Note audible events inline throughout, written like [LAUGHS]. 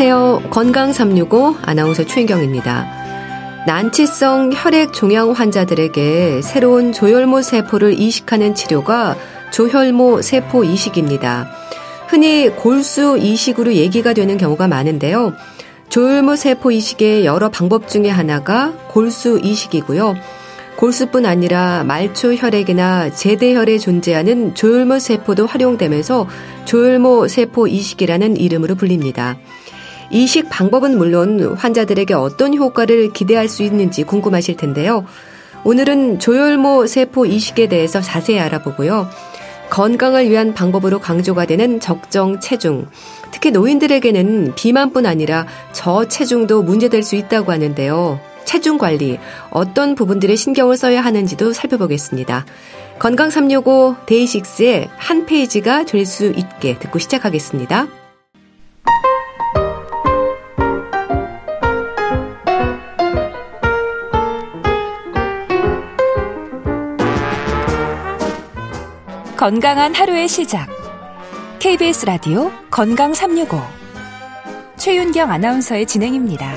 안녕하세요. 건강 365 아나운서 최인경입니다. 난치성 혈액 종양 환자들에게 새로운 조혈모 세포를 이식하는 치료가 조혈모 세포 이식입니다. 흔히 골수 이식으로 얘기가 되는 경우가 많은데요. 조혈모 세포 이식의 여러 방법 중에 하나가 골수 이식이고요. 골수뿐 아니라 말초 혈액이나 제대혈에 존재하는 조혈모 세포도 활용되면서 조혈모 세포 이식이라는 이름으로 불립니다. 이식 방법은 물론 환자들에게 어떤 효과를 기대할 수 있는지 궁금하실 텐데요. 오늘은 조혈모 세포 이식에 대해서 자세히 알아보고요. 건강을 위한 방법으로 강조가 되는 적정 체중. 특히 노인들에게는 비만뿐 아니라 저체중도 문제될 수 있다고 하는데요. 체중 관리, 어떤 부분들에 신경을 써야 하는지도 살펴보겠습니다. 건강 365 데이식스의 한 페이지가 될 수 있게 듣고 시작하겠습니다. 건강한 하루의 시작. KBS 라디오 건강 365. 최윤경 아나운서의 진행입니다.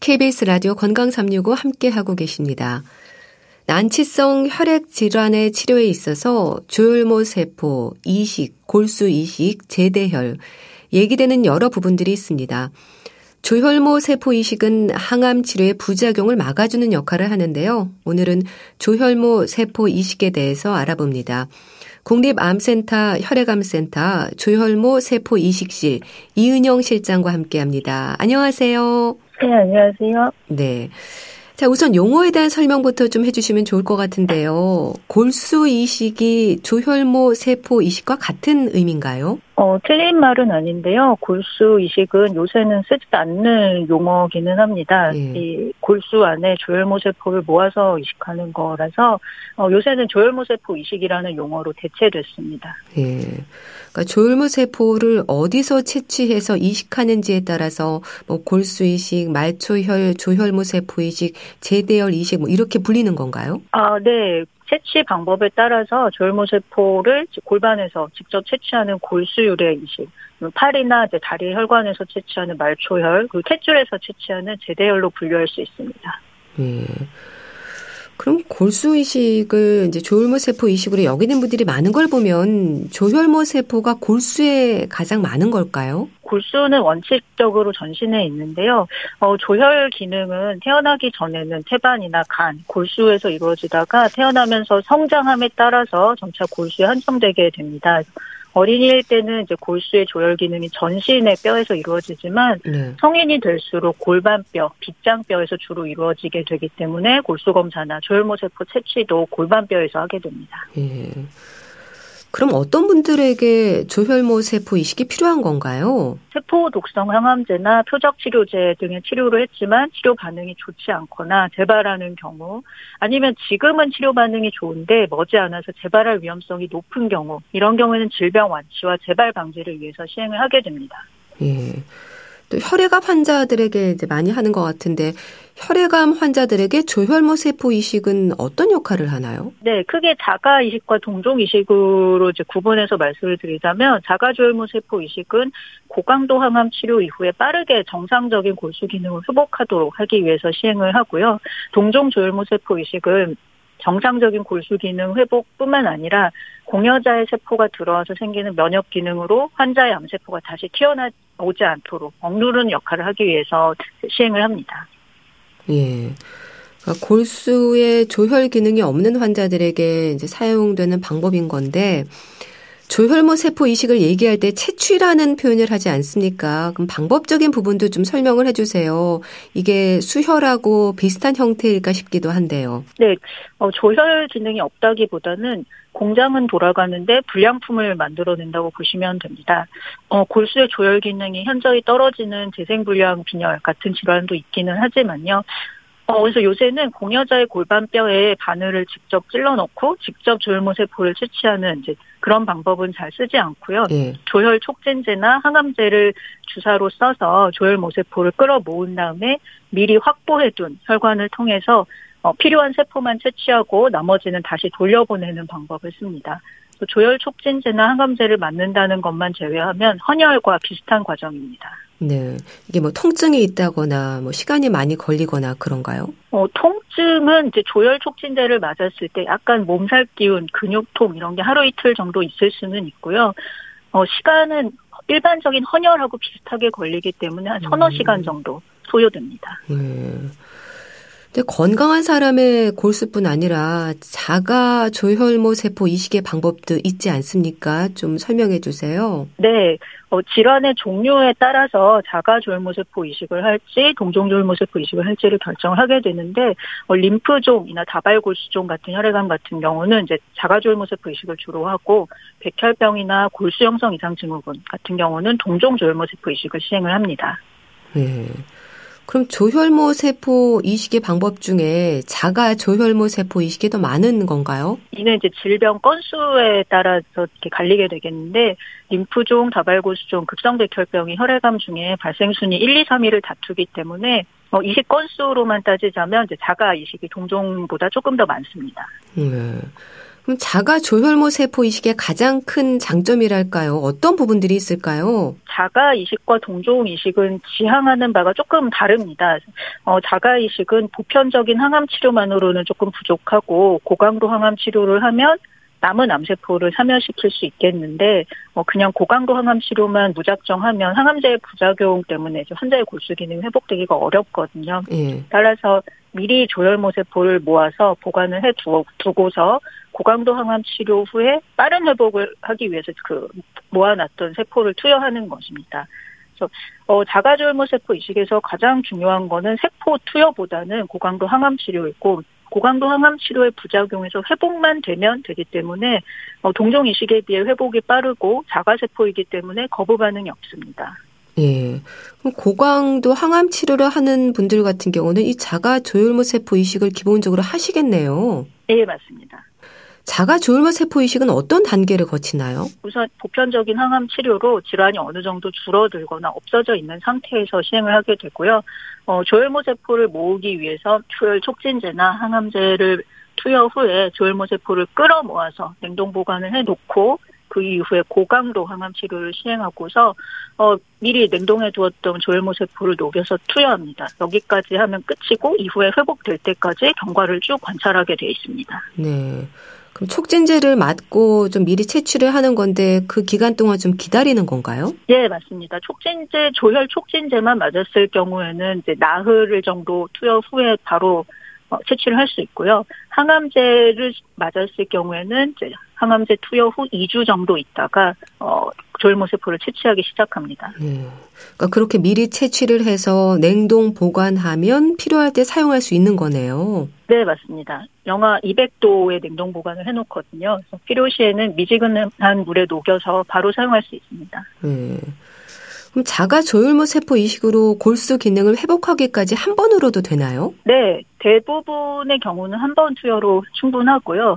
KBS 라디오 건강 365 함께 하고 계십니다. 난치성 혈액 질환의 치료에 있어서 조혈모 세포, 이식, 골수 이식, 제대혈 얘기되는 여러 부분들이 있습니다. 조혈모 세포 이식은 항암 치료의 부작용을 막아주는 역할을 하는데요. 오늘은 조혈모 세포 이식에 대해서 알아봅니다. 국립암센터 혈액암센터 조혈모 세포 이식실 이은영 실장과 함께 합니다. 안녕하세요. 네, 안녕하세요. 네. 자, 우선 용어에 대한 설명부터 좀 해주시면 좋을 것 같은데요. 골수 이식이 조혈모 세포 이식과 같은 의미인가요? 어, 틀린 말은 아닌데요. 골수 이식은 요새는 쓰지 않는 용어기는 합니다. 예. 이 골수 안에 조혈모 세포를 모아서 이식하는 거라서 어, 요새는 조혈모 세포 이식이라는 용어로 대체됐습니다. 예. 그러니까 조혈모 세포를 어디서 채취해서 이식하는지에 따라서 뭐 골수 이식, 말초혈, 조혈모 세포 이식, 제대혈 이식 뭐 이렇게 불리는 건가요? 아, 네. 채취 방법에 따라서 조혈모세포를 골반에서 직접 채취하는 골수유래 이식, 팔이나 이제 다리 혈관에서 채취하는 말초혈, 그리고 탯줄에서 채취하는 제대혈로 분류할 수 있습니다. 예. 그럼 골수 이식을 이제 조혈모 세포 이식으로 여기는 분들이 많은 걸 보면 조혈모 세포가 골수에 가장 많은 걸까요? 골수는 원칙적으로 전신에 있는데요. 어, 조혈 기능은 태어나기 전에는 태반이나 간, 골수에서 이루어지다가 태어나면서 성장함에 따라서 점차 골수에 한정되게 됩니다. 어린이일 때는 이제 골수의 조혈 기능이 전신의 뼈에서 이루어지지만 네. 성인이 될수록 골반뼈, 빗장뼈에서 주로 이루어지게 되기 때문에 골수 검사나 조혈모세포 채취도 골반뼈에서 하게 됩니다. 예. 그럼 어떤 분들에게 조혈모 세포 이식이 필요한 건가요? 세포 독성 항암제나 표적 치료제 등의 치료를 했지만 치료 반응이 좋지 않거나 재발하는 경우 아니면 지금은 치료 반응이 좋은데 머지않아서 재발할 위험성이 높은 경우 이런 경우에는 질병 완치와 재발 방지를 위해서 시행을 하게 됩니다. 예. 또 혈액암 환자들에게 이제 많이 하는 것 같은데 혈액암 환자들에게 조혈모 세포 이식은 어떤 역할을 하나요? 네, 크게 자가 이식과 동종 이식으로 이제 구분해서 말씀을 드리자면 자가 조혈모 세포 이식은 고강도 항암 치료 이후에 빠르게 정상적인 골수 기능을 회복하도록 하기 위해서 시행을 하고요. 동종 조혈모 세포 이식은 정상적인 골수 기능 회복뿐만 아니라 공여자의 세포가 들어와서 생기는 면역 기능으로 환자의 암세포가 다시 튀어나오지 않도록 억누르는 역할을 하기 위해서 시행을 합니다. 예. 그러니까 골수의 조혈 기능이 없는 환자들에게 이제 사용되는 방법인 건데 조혈모 세포 이식을 얘기할 때 채취라는 표현을 하지 않습니까? 그럼 방법적인 부분도 좀 설명을 해주세요. 이게 수혈하고 비슷한 형태일까 싶기도 한데요. 네, 어, 조혈 기능이 없다기보다는 공장은 돌아가는데 불량품을 만들어낸다고 보시면 됩니다. 어, 골수의 조혈 기능이 현저히 떨어지는 재생불량 빈혈 같은 질환도 있기는 하지만요. 어, 그래서 요새는 공여자의 골반뼈에 바늘을 직접 찔러 넣고 직접 조혈모 세포를 채취하는 이제 그런 방법은 잘 쓰지 않고요. 예. 조혈 촉진제나 항암제를 주사로 써서 조혈 모세포를 끌어 모은 다음에 미리 확보해둔 혈관을 통해서 어, 필요한 세포만 채취하고 나머지는 다시 돌려보내는 방법을 씁니다. 조혈 촉진제나 항암제를 맞는다는 것만 제외하면 헌혈과 비슷한 과정입니다. 네. 이게 뭐 통증이 있다거나 뭐 시간이 많이 걸리거나 그런가요? 어, 통증은 이제 조혈 촉진제를 맞았을 때 약간 몸살 기운, 근육통 이런 게 하루 이틀 정도 있을 수는 있고요. 어, 시간은 일반적인 헌혈하고 비슷하게 걸리기 때문에 한 서너 음. 시간 정도 소요됩니다. 네. 근데 건강한 사람의 골수뿐 아니라 자가 조혈모 세포 이식의 방법도 있지 않습니까? 좀 설명해 주세요. 네. 어, 질환의 종류에 따라서 자가 조혈모 세포 이식을 할지 동종 조혈모 세포 이식을 할지를 결정을 하게 되는데 어, 림프종이나 다발골수종 같은 혈액암 같은 경우는 이제 자가 조혈모 세포 이식을 주로 하고 백혈병이나 골수 형성 이상 증후군 같은 경우는 동종 조혈모 세포 이식을 시행을 합니다. 네. 그럼 조혈모 세포 이식의 방법 중에 자가 조혈모 세포 이식이 더 많은 건가요? 이는 이제 질병 건수에 따라서 이렇게 갈리게 되겠는데 림프종, 다발고수종, 급성백혈병이 혈액암 중에 발생 순위 1, 2, 3위를 다투기 때문에 어, 이식 건수로만 따지자면 이제 자가 이식이 동종보다 조금 더 많습니다. 네. 그럼 자가 조혈모 세포 이식의 가장 큰 장점이랄까요? 어떤 부분들이 있을까요? 자가 이식과 동종 이식은 지향하는 바가 조금 다릅니다. 어, 자가 이식은 보편적인 항암 치료만으로는 조금 부족하고 고강도 항암 치료를 하면 남은 암세포를 사멸시킬 수 있겠는데 어, 그냥 고강도 항암 치료만 무작정 하면 항암제의 부작용 때문에 환자의 골수 기능이 회복되기가 어렵거든요. 예. 따라서 미리 조혈 모 세포를 모아서 보관을 해 두고서 고강도 항암 치료 후에 빠른 회복을 하기 위해서 그 모아놨던 세포를 투여하는 것입니다. 그래서 어, 자가조혈모 세포 이식에서 가장 중요한 거는 세포 투여보다는 고강도 항암 치료이고 고강도 항암 치료의 부작용에서 회복만 되면 되기 때문에 어, 동종 이식에 비해 회복이 빠르고 자가세포이기 때문에 거부 반응이 없습니다. 예. 그럼 고강도 항암 치료를 하는 분들 같은 경우는 이 자가 조혈모 세포 이식을 기본적으로 하시겠네요. 네, 맞습니다. 자가 조혈모 세포 이식은 어떤 단계를 거치나요? 우선 보편적인 항암 치료로 질환이 어느 정도 줄어들거나 없어져 있는 상태에서 시행을 하게 되고요. 어, 조혈모 세포를 모으기 위해서 조혈 촉진제나 항암제를 투여 후에 조혈모 세포를 끌어 모아서 냉동 보관을 해 놓고 그 이후에 고강도 항암 치료를 시행하고서 어, 미리 냉동해 두었던 조혈모 세포를 녹여서 투여합니다. 여기까지 하면 끝이고 이후에 회복될 때까지 경과를 쭉 관찰하게 돼 있습니다. 네. 그럼 촉진제를 맞고 좀 미리 채취를 하는 건데 그 기간 동안 좀 기다리는 건가요? 네, 맞습니다. 촉진제, 조혈 촉진제만 맞았을 경우에는 이제 나흘 정도 투여 후에 바로 어, 채취를 할 수 있고요. 항암제를 맞았을 경우에는 항암제 투여 후 2주 정도 있다가 어, 조혈모세포를 채취하기 시작합니다. 네. 그러니까 그렇게 미리 채취를 해서 냉동 보관하면 필요할 때 사용할 수 있는 거네요. 네, 맞습니다. 영하 200도의 냉동 보관을 해놓거든요. 필요시에는 미지근한 물에 녹여서 바로 사용할 수 있습니다. 네. 그럼 자가 조혈모 세포 이식으로 골수 기능을 회복하기까지 한 번으로도 되나요? 네, 대부분의 경우는 한 번 투여로 충분하고요.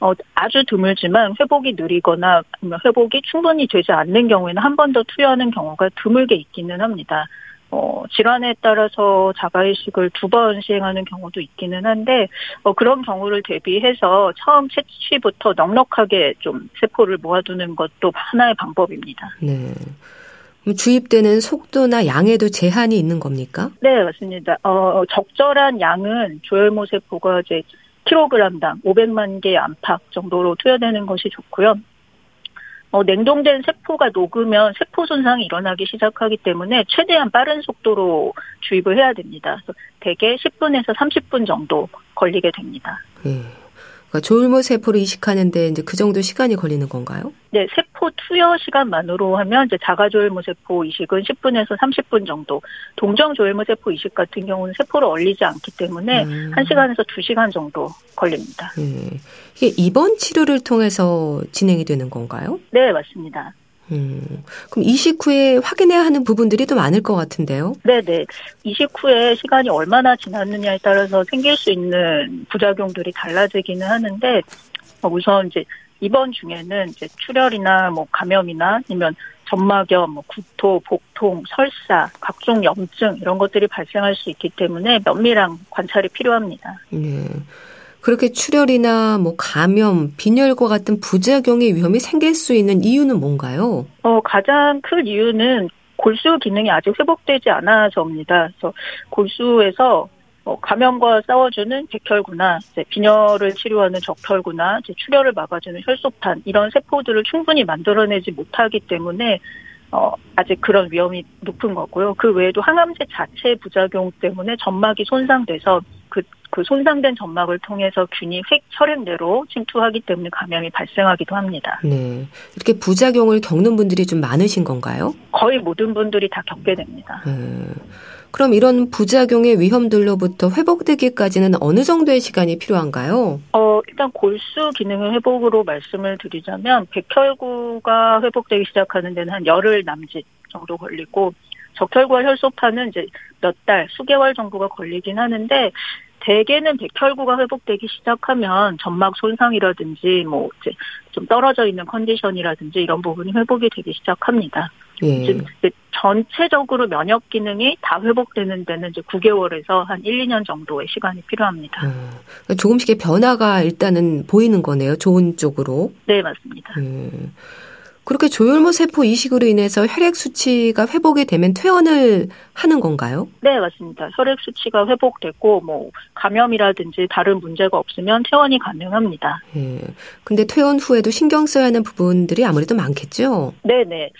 어, 아주 드물지만 회복이 느리거나 회복이 충분히 되지 않는 경우에는 한 번 더 투여하는 경우가 드물게 있기는 합니다. 어, 질환에 따라서 자가이식을 두 번 시행하는 경우도 있기는 한데, 어, 그런 경우를 대비해서 처음 채취부터 넉넉하게 좀 세포를 모아두는 것도 하나의 방법입니다. 네. 주입되는 속도나 양에도 제한이 있는 겁니까? 네, 맞습니다. 어, 적절한 양은 조혈모 세포가 이제 킬로그램당 500만 개 안팎 정도로 투여되는 것이 좋고요. 어, 냉동된 세포가 녹으면 세포 손상이 일어나기 시작하기 때문에 최대한 빠른 속도로 주입을 해야 됩니다. 대개 10분에서 30분 정도 걸리게 됩니다. 네. 그러니까 조울모 세포를 이식하는데 이제 그 정도 시간이 걸리는 건가요? 네, 세포 투여 시간만으로 하면 이제 자가 조혈모 세포 이식은 10분에서 30분 정도, 동정 조혈모 세포 이식 같은 경우는 세포를 얼리지 않기 때문에 음. 1시간에서 2시간 정도 걸립니다. 네. 이게 입원 치료를 통해서 진행이 되는 건가요? 네, 맞습니다. 음, 그럼 이식 후에 확인해야 하는 부분들이 또 많을 것 같은데요? 네네. 이식 후에 시간이 얼마나 지났느냐에 따라서 생길 수 있는 부작용들이 달라지기는 하는데, 어, 우선 이제 이번 중에는 이제 출혈이나 뭐 감염이나 아니면 점막염, 뭐 구토, 복통, 설사, 각종 염증 이런 것들이 발생할 수 있기 때문에 면밀한 관찰이 필요합니다. 네. 그렇게 출혈이나 뭐 감염, 빈혈과 같은 부작용의 위험이 생길 수 있는 이유는 뭔가요? 어, 가장 큰 이유는 골수 기능이 아직 회복되지 않아서입니다. 그래서 골수에서 어, 감염과 싸워주는 백혈구나, 빈혈을 치료하는 적혈구나, 출혈을 막아주는 혈소판 이런 세포들을 충분히 만들어내지 못하기 때문에 어, 아직 그런 위험이 높은 거고요. 그 외에도 항암제 자체 부작용 때문에 점막이 손상돼서 그, 그 손상된 점막을 통해서 균이 획 혈액 내로 침투하기 때문에 감염이 발생하기도 합니다. 네. 이렇게 부작용을 겪는 분들이 좀 많으신 건가요? 거의 모든 분들이 다 겪게 됩니다. 음. 그럼 이런 부작용의 위험들로부터 회복되기까지는 어느 정도의 시간이 필요한가요? 어, 일단 골수 기능의 회복으로 말씀을 드리자면 백혈구가 회복되기 시작하는 데는 한 열흘 남짓 정도 걸리고 적혈구와 혈소판은 이제 몇 달, 수개월 정도가 걸리긴 하는데 대개는 백혈구가 회복되기 시작하면 점막 손상이라든지 뭐 이제 좀 떨어져 있는 컨디션이라든지 이런 부분이 회복이 되기 시작합니다. 예. 즉 전체적으로 면역 기능이 다 회복되는 데는 이제 9개월에서 한 1, 2년 정도의 시간이 필요합니다. 음, 조금씩의 변화가 일단은 보이는 거네요. 좋은 쪽으로. 네, 맞습니다. 음. 그렇게 조혈모 세포 이식으로 인해서 혈액 수치가 회복이 되면 퇴원을 하는 건가요? 네, 맞습니다. 혈액 수치가 회복됐고 뭐 감염이라든지 다른 문제가 없으면 퇴원이 가능합니다. 예. 근데 퇴원 후에도 신경 써야 하는 부분들이 아무래도 많겠죠? 네, 네.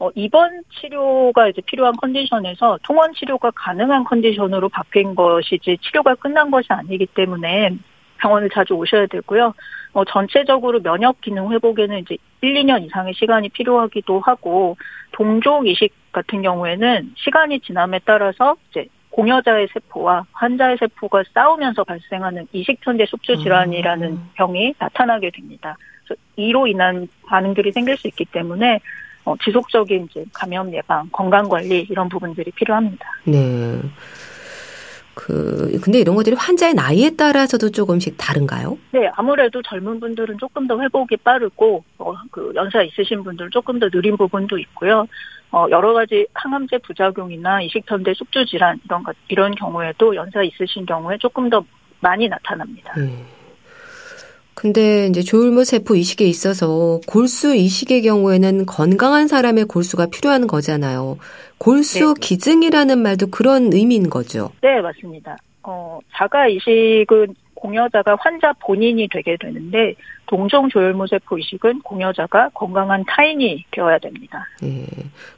어, 입원 치료가 이제 필요한 컨디션에서 통원 치료가 가능한 컨디션으로 바뀐 것이지 치료가 끝난 것이 아니기 때문에 병원을 자주 오셔야 되고요. 어, 전체적으로 면역 기능 회복에는 이제 1, 2년 이상의 시간이 필요하기도 하고 동종 이식 같은 경우에는 시간이 지남에 따라서 이제 공여자의 세포와 환자의 세포가 싸우면서 발생하는 이식천재 숙주 질환이라는 음. 병이 나타나게 됩니다. 그래서 이로 인한 반응들이 생길 수 있기 때문에 어, 지속적인 이제 감염 예방, 건강 관리 이런 부분들이 필요합니다. 네. 그 근데 이런 것들이 환자의 나이에 따라서도 조금씩 다른가요? 네, 아무래도 젊은 분들은 조금 더 회복이 빠르고 어, 그 연세 있으신 분들 조금 더 느린 부분도 있고요. 어, 여러 가지 항암제 부작용이나 이식전대 숙주 질환 이런 것 이런 경우에도 연세 있으신 경우에 조금 더 많이 나타납니다. 음. 근데 이제 조울모 세포 이식에 있어서 골수 이식의 경우에는 건강한 사람의 골수가 필요한 거잖아요. 골수 네. 기증이라는 말도 그런 의미인 거죠. 네, 맞습니다. 어, 자가 이식은 공여자가 환자 본인이 되게 되는데 동종 조혈모 세포 이식은 공여자가 건강한 타인이 되어야 됩니다. 네.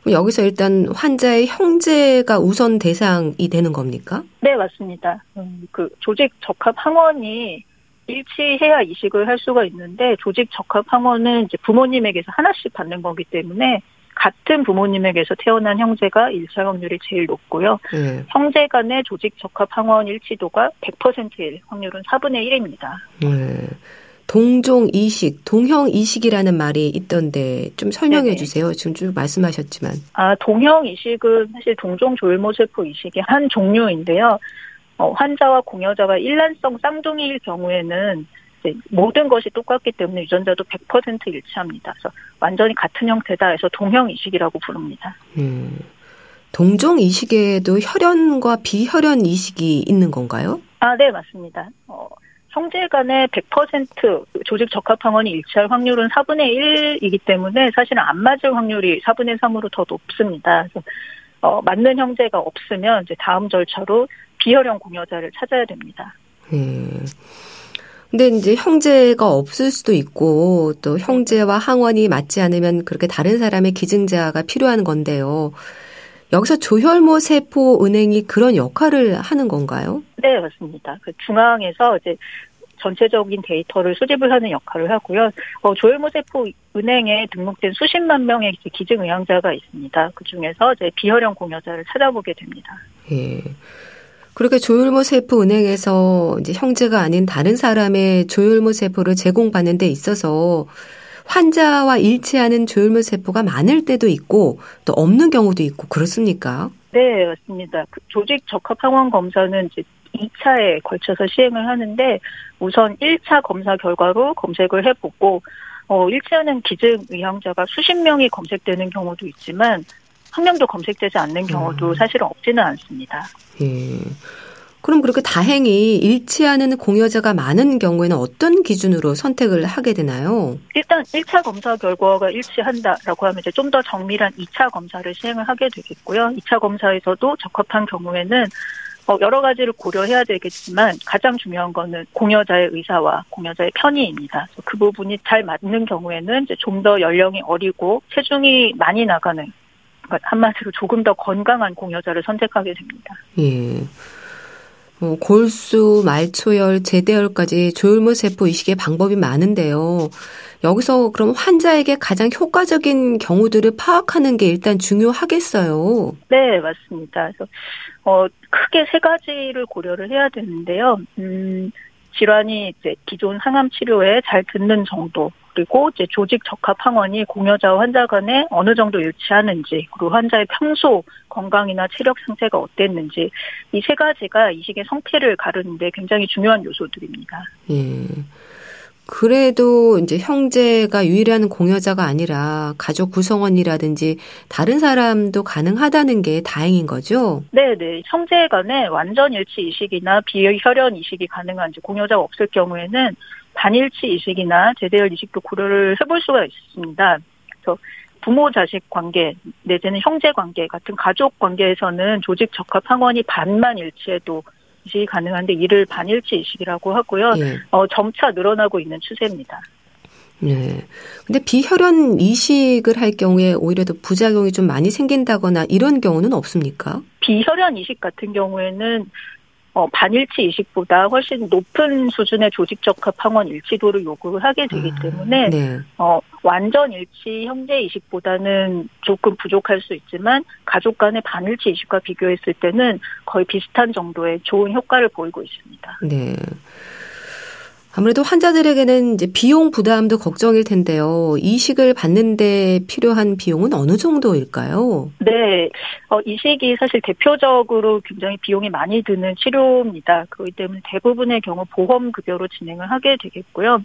그럼 여기서 일단 환자의 형제가 우선 대상이 되는 겁니까? 네, 맞습니다. 음, 그 조직 적합 항원이 일치해야 이식을 할 수가 있는데 조직 적합 항원은 이제 부모님에게서 하나씩 받는 거기 때문에 같은 부모님에게서 태어난 형제가 일치 확률이 제일 높고요. 네. 형제 간의 조직 적합 항원 일치도가 100%일 확률은 4분의 1입니다. 네. 동종 이식, 동형 이식이라는 말이 있던데 좀 설명해 네네. 주세요. 지금 쭉 말씀하셨지만. 아, 동형 이식은 사실 동종 조혈모세포 이식의 한 종류인데요. 어, 환자와 공여자가 일란성 쌍둥이일 경우에는 모든 것이 똑같기 때문에 유전자도 100% 일치합니다. 그래서 완전히 같은 형태다 해서 동형 이식이라고 부릅니다. 음. 동종 이식에도 혈연과 비혈연 이식이 있는 건가요? 아, 네, 맞습니다. 어, 형제 간의 100% 조직 적합 항원이 일치할 확률은 4분의 1이기 때문에 사실은 안 맞을 확률이 4분의 3으로 더 높습니다. 그래서 어, 맞는 형제가 없으면 이제 다음 절차로 비혈형 공여자를 찾아야 됩니다. 음. 근데 이제 형제가 없을 수도 있고 또 형제와 항원이 맞지 않으면 그렇게 다른 사람의 기증자가 필요한 건데요. 여기서 조혈모 세포 은행이 그런 역할을 하는 건가요? 네, 맞습니다. 그 중앙에서 이제 전체적인 데이터를 수집을 하는 역할을 하고요. 어, 조혈모세포 은행에 등록된 수십만 명의 기증 의향자가 있습니다. 그 중에서 이제 비혈형 공여자를 찾아보게 됩니다. 예. 그렇게 조혈모 세포 은행에서 이제 형제가 아닌 다른 사람의 조혈모 세포를 제공받는 데 있어서 환자와 일치하는 조혈모 세포가 많을 때도 있고 또 없는 경우도 있고 그렇습니까? 네, 맞습니다. 그 조직 적합 항원 검사는 이제 2차에 걸쳐서 시행을 하는데 우선 1차 검사 결과로 검색을 해보고 어, 일치하는 기증 의향자가 수십 명이 검색되는 경우도 있지만 한 명도 검색되지 않는 경우도 음. 사실은 없지는 않습니다. 예. 그럼 그렇게 다행히 일치하는 공여자가 많은 경우에는 어떤 기준으로 선택을 하게 되나요? 일단 1차 검사 결과가 일치한다라고 하면 이제 좀 더 정밀한 2차 검사를 시행을 하게 되겠고요. 2차 검사에서도 적합한 경우에는 어, 여러 가지를 고려해야 되겠지만 가장 중요한 거는 공여자의 의사와 공여자의 편의입니다. 그 부분이 잘 맞는 경우에는 좀 더 연령이 어리고 체중이 많이 나가는 한마디로 조금 더 건강한 공여자를 선택하게 됩니다. 예. 어, 골수, 말초열, 제대열까지 조혈모 세포 이식의 방법이 많은데요. 여기서 그럼 환자에게 가장 효과적인 경우들을 파악하는 게 일단 중요하겠어요. 네, 맞습니다. 그래서 어, 크게 세 가지를 고려를 해야 되는데요. 음, 질환이 이제 기존 항암 치료에 잘 듣는 정도, 그리고 이제 조직 적합 항원이 공여자와 환자 간에 어느 정도 일치하는지, 그리고 환자의 평소 건강이나 체력 상태가 어땠는지, 이 세 가지가 이식의 성패를 가르는데 굉장히 중요한 요소들입니다. 예. 그래도 이제 형제가 유일한 공여자가 아니라 가족 구성원이라든지 다른 사람도 가능하다는 게 다행인 거죠? 네, 네. 형제 간에 완전 일치 이식이나 비혈연 이식이 가능한 지 공여자가 없을 경우에는 반일치 이식이나 제대열 이식도 고려를 해볼 수가 있습니다. 그래서 부모 자식 관계 내지는 형제 관계 같은 가족 관계에서는 조직 적합 항원이 반만 일치해도 이식이 가능한데 이를 반일치 이식이라고 하고요. 예. 어, 점차 늘어나고 있는 추세입니다. 네. 근데 비혈연 이식을 할 경우에 오히려 더 부작용이 좀 많이 생긴다거나 이런 경우는 없습니까? 비혈연 이식 같은 경우에는 어, 반일치 이식보다 훨씬 높은 수준의 조직 적합 항원 일치도를 요구하게 되기 아, 때문에 네. 어, 완전 일치 형제 이식보다는 조금 부족할 수 있지만 가족 간의 반일치 이식과 비교했을 때는 거의 비슷한 정도의 좋은 효과를 보이고 있습니다. 네. 아무래도 환자들에게는 이제 비용 부담도 걱정일 텐데요. 이식을 받는데 필요한 비용은 어느 정도일까요? 네. 어, 이식이 사실 대표적으로 굉장히 비용이 많이 드는 치료입니다. 그렇기 때문에 대부분의 경우 보험급여로 진행을 하게 되겠고요.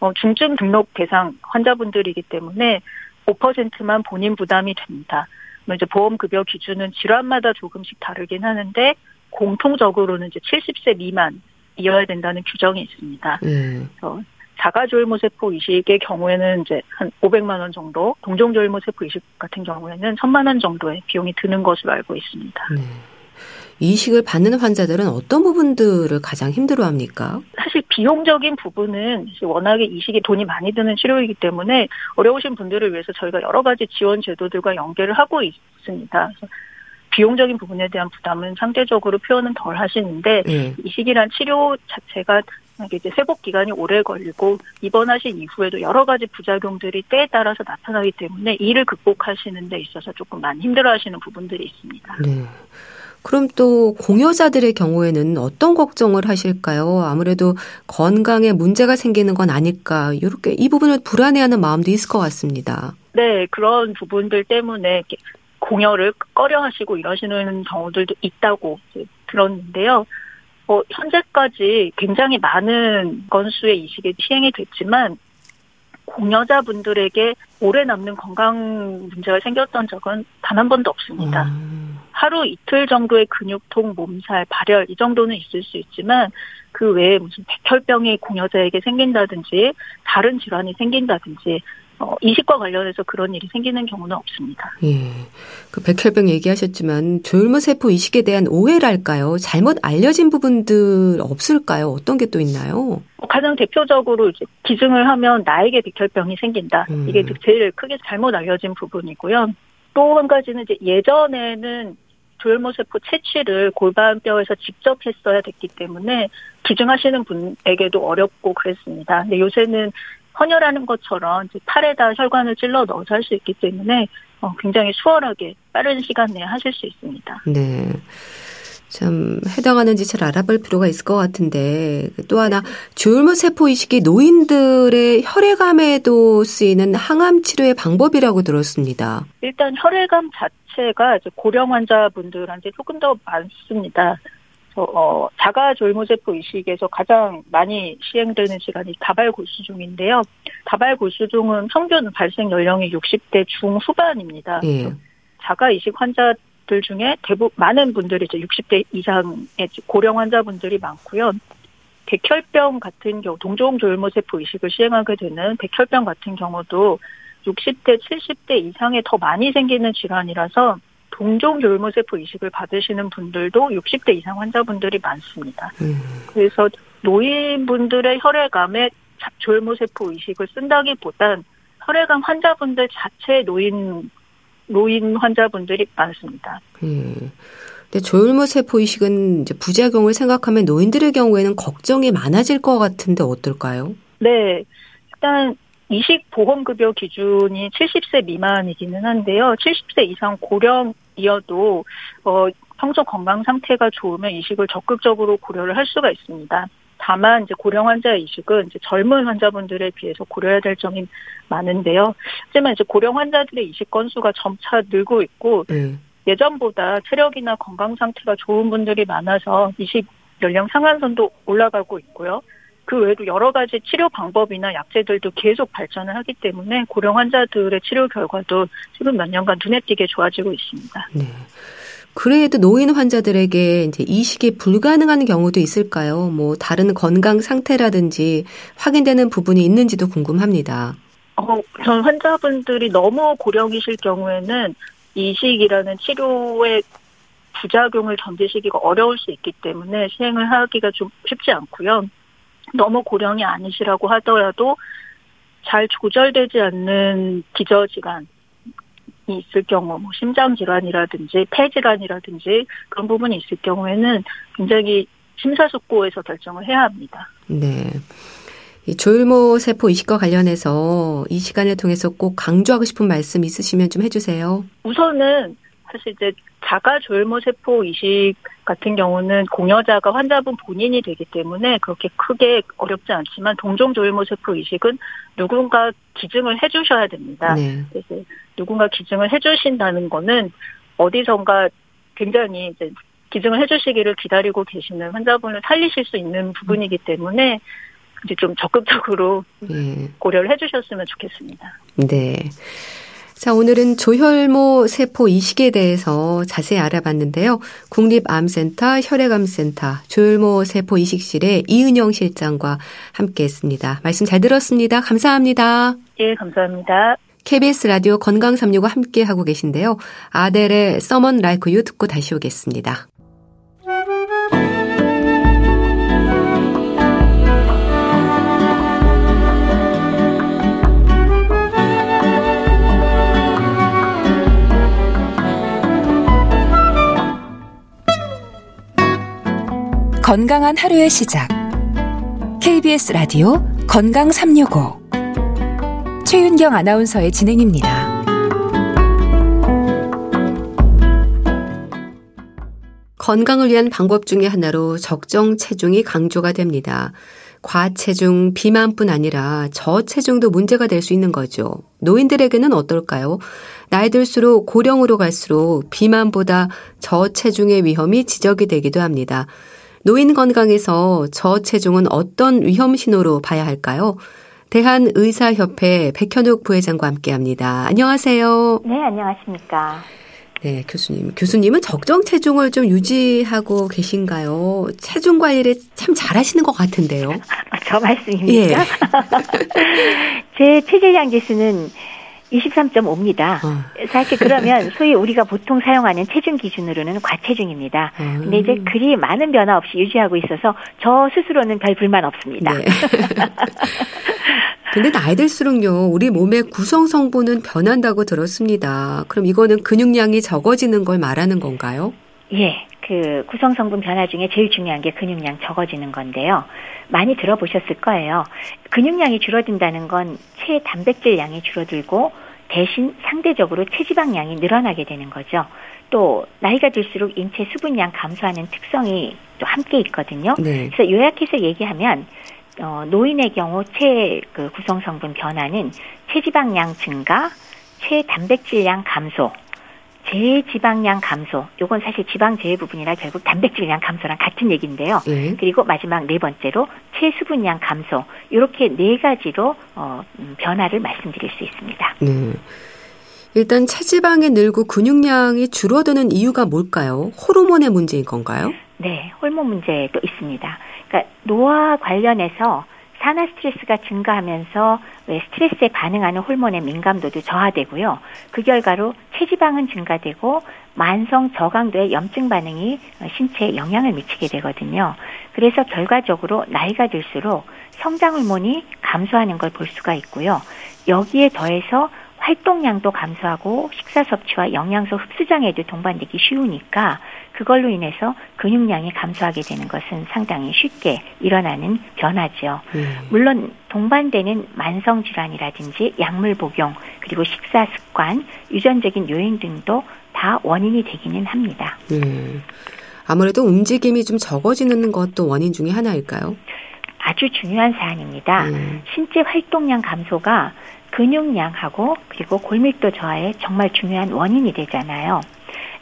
어, 중증 등록 대상 환자분들이기 때문에 5%만 본인 부담이 됩니다. 이제 보험급여 기준은 질환마다 조금씩 다르긴 하는데 공통적으로는 이제 70세 미만 이어야 된다는 규정이 있습니다. 음. 그래서 자가조혈모세포 이식의 경우에는 이제 한 500만 원 정도, 동종조혈모세포 이식 같은 경우에는 1000만 원 정도의 비용이 드는 것으로 알고 있습니다. 네. 이식을 받는 환자들은 어떤 부분들을 가장 힘들어합니까? 사실 비용적인 부분은 워낙에 이식이 돈이 많이 드는 치료이기 때문에 어려우신 분들을 위해서 저희가 여러 가지 지원 제도들과 연계를 하고 있습니다. 비용적인 부분에 대한 부담은 상대적으로 표현은 덜 하시는데 네. 이식이란 치료 자체가 이제 회복 기간이 오래 걸리고 입원하신 이후에도 여러 가지 부작용들이 때에 따라서 나타나기 때문에 이를 극복하시는 데 있어서 조금 많이 힘들어하시는 부분들이 있습니다. 네. 그럼 또 공여자들의 경우에는 어떤 걱정을 하실까요? 아무래도 건강에 문제가 생기는 건 아닐까 이렇게 이 부분을 불안해하는 마음도 있을 것 같습니다. 네, 그런 부분들 때문에 공여를 꺼려 하시고 이러시는 경우들도 있다고 들었는데요. 어, 현재까지 굉장히 많은 건수의 이식이 시행이 됐지만 공여자분들에게 오래 남는 건강 문제가 생겼던 적은 단 한 번도 없습니다. 음. 하루 이틀 정도의 근육통, 몸살, 발열 이 정도는 있을 수 있지만 그 외에 무슨 백혈병이 공여자에게 생긴다든지 다른 질환이 생긴다든지 어, 이식과 관련해서 그런 일이 생기는 경우는 없습니다. 예. 그 백혈병 얘기하셨지만 조혈모 세포 이식에 대한 오해랄까요? 잘못 알려진 부분들 없을까요? 어떤 게 또 있나요? 어, 가장 대표적으로 이제 기증을 하면 나에게 백혈병이 생긴다. 음. 이게 제일 크게 잘못 알려진 부분이고요. 또 한 가지는 이제 예전에는 조혈모 세포 채취를 골반뼈에서 직접 했어야 됐기 때문에 기증하시는 분에게도 어렵고 그랬습니다. 근데 요새는 헌혈하는 것처럼 팔에다 혈관을 찔러 넣어서 할 수 있기 때문에 어, 굉장히 수월하게 빠른 시간 내에 하실 수 있습니다. 네. 참 해당하는지 잘 알아볼 필요가 있을 것 같은데 또 하나 조혈모 세포 이식이 노인들의 혈액암에도 쓰이는 항암 치료의 방법이라고 들었습니다. 일단 혈액암 자체가 고령 환자분들한테 조금 더 많습니다. 어, 자가 졸모세포 이식에서 가장 많이 시행되는 질환이 다발골수종인데요. 다발골수종은 평균 발생 연령이 60대 중후반입니다. 예. 자가 이식 환자들 중에 대부분 많은 분들이 이제 60대 이상의 고령 환자분들이 많고요. 백혈병 같은 경우 동종 졸모세포 이식을 시행하게 되는 백혈병 같은 경우도 60대, 70대 이상에 더 많이 생기는 질환이라서 동종 졸모세포 이식을 받으시는 분들도 60대 이상 환자분들이 많습니다. 음. 그래서 노인분들의 혈액암에 졸모세포 이식을 쓴다기보단 혈액암 환자분들 자체 노인 노인 환자분들이 많습니다. 음. 근데 조혈모 세포 이식은 이제 부작용을 생각하면 노인들의 경우에는 걱정이 많아질 것 같은데 어떨까요? 네. 일단 이식 보험급여 기준이 70세 미만이기는 한데요. 70세 이상 고령 이어도 어, 평소 건강 상태가 좋으면 이식을 적극적으로 고려를 할 수가 있습니다. 다만 이제 고령 환자 이식은 이제 젊은 환자분들에 비해서 고려해야 될 점이 많은데요. 하지만 이제 고령 환자들의 이식 건수가 점차 늘고 있고 음. 예전보다 체력이나 건강 상태가 좋은 분들이 많아서 이식 연령 상한선도 올라가고 있고요. 그 외에도 여러 가지 치료 방법이나 약제들도 계속 발전을 하기 때문에 고령 환자들의 치료 결과도 지금 몇 년간 눈에 띄게 좋아지고 있습니다. 네. 그래도 노인 환자들에게 이제 이식이 불가능한 경우도 있을까요? 뭐 다른 건강 상태라든지 확인되는 부분이 있는지도 궁금합니다. 어, 전 환자분들이 너무 고령이실 경우에는 이식이라는 치료의 부작용을 견디시기가 어려울 수 있기 때문에 시행을 하기가 좀 쉽지 않고요. 너무 고령이 아니시라고 하더라도 잘 조절되지 않는 기저질환이 있을 경우, 뭐 심장 질환이라든지 폐 질환이라든지 그런 부분이 있을 경우에는 굉장히 심사숙고해서 결정을 해야 합니다. 네. 이 조율모 세포 이식과 관련해서 이 시간을 통해서 꼭 강조하고 싶은 말씀 있으시면 좀 해주세요. 우선은 사실 이제 자가 조혈모 세포 이식 같은 경우는 공여자가 환자분 본인이 되기 때문에 그렇게 크게 어렵지 않지만 동종 조혈모 세포 이식은 누군가 기증을 해주셔야 됩니다. 네. 그래서 누군가 기증을 해주신다는 거는 어디선가 굉장히 이제 기증을 해주시기를 기다리고 계시는 환자분을 살리실 수 있는 부분이기 때문에 이제 좀 적극적으로 네. 고려를 해주셨으면 좋겠습니다. 네. 자, 오늘은 조혈모 세포 이식에 대해서 자세히 알아봤는데요. 국립암센터 혈액암센터 조혈모 세포 이식실의 이은영 실장과 함께 했습니다. 말씀 잘 들었습니다. 감사합니다. 예, 감사합니다. KBS 라디오 건강 365 함께 하고 계신데요. 아델의 서먼 라이크 유 듣고 다시 오겠습니다. 건강한 하루의 시작. KBS 라디오 건강 365. 최윤경 아나운서의 진행입니다. 건강을 위한 방법 중의 하나로 적정 체중이 강조가 됩니다. 과체중, 비만뿐 아니라 저체중도 문제가 될 수 있는 거죠. 노인들에게는 어떨까요? 나이 들수록 고령으로 갈수록 비만보다 저체중의 위험이 지적이 되기도 합니다. 노인 건강에서 저체중은 어떤 위험 신호로 봐야 할까요? 대한의사협회 백현욱 부회장과 함께 합니다. 안녕하세요. 네, 안녕하십니까. 네, 교수님. 교수님은 적정 체중을 좀 유지하고 계신가요? 체중 관리를 참 잘하시는 것 같은데요. [LAUGHS] 저 말씀입니까? 예. [LAUGHS] 제 체질량 지수는 23.5입니다. 어. 사실 그러면 [LAUGHS] 소위 우리가 보통 사용하는 체중 기준으로는 과체중입니다. 음. 근데 이제 그리 많은 변화 없이 유지하고 있어서 저 스스로는 별 불만 없습니다. 네. 근데 나이 들수록요, 우리 몸의 구성 성분은 변한다고 들었습니다. 그럼 이거는 근육량이 적어지는 걸 말하는 건가요? 예. 그 구성 성분 변화 중에 제일 중요한 게 근육량 적어지는 건데요. 많이 들어보셨을 거예요. 근육량이 줄어든다는 건 체단백질 양이 줄어들고 대신 상대적으로 체지방량이 늘어나게 되는 거죠. 또 나이가 들수록 인체 수분량 감소하는 특성이 또 함께 있거든요. 네. 그래서 요약해서 얘기하면 어, 노인의 경우 체그 구성 성분 변화는 체지방량 증가, 체단백질량 감소, 제지방량 감소. 요건 사실 지방 제외 부분이라 결국 단백질량 감소랑 같은 얘기인데요. 예. 그리고 마지막 네 번째로 체수분량 감소. 이렇게 네 가지로 어, 음, 변화를 말씀드릴 수 있습니다. 네. 일단 체지방이 늘고 근육량이 줄어드는 이유가 뭘까요? 호르몬의 문제인 건가요? 네, 호르몬 문제도 있습니다. 그러니까 노화 관련해서 산화 스트레스가 증가하면서 왜 스트레스에 반응하는 호르몬의 민감도도 저하되고요. 그 결과로 체지방은 증가되고 만성 저강도의 염증 반응이 신체에 영향을 미치게 되거든요. 그래서 결과적으로 나이가 들수록 성장 호르몬이 감소하는 걸 볼 수가 있고요. 여기에 더해서 활동량도 감소하고 식사 섭취와 영양소 흡수 장애도 동반되기 쉬우니까 그걸로 인해서 근육량이 감소하게 되는 것은 상당히 쉽게 일어나는 변화죠. 네. 물론 동반되는 만성 질환이라든지 약물 복용 그리고 식사 습관, 유전적인 요인 등도 다 원인이 되기는 합니다. 네. 아무래도 움직임이 좀 적어지는 것도 원인 중에 하나일까요? 아주 중요한 사안입니다. 음. 신체 활동량 감소가 근육량하고 그리고 골밀도 저하에 정말 중요한 원인이 되잖아요.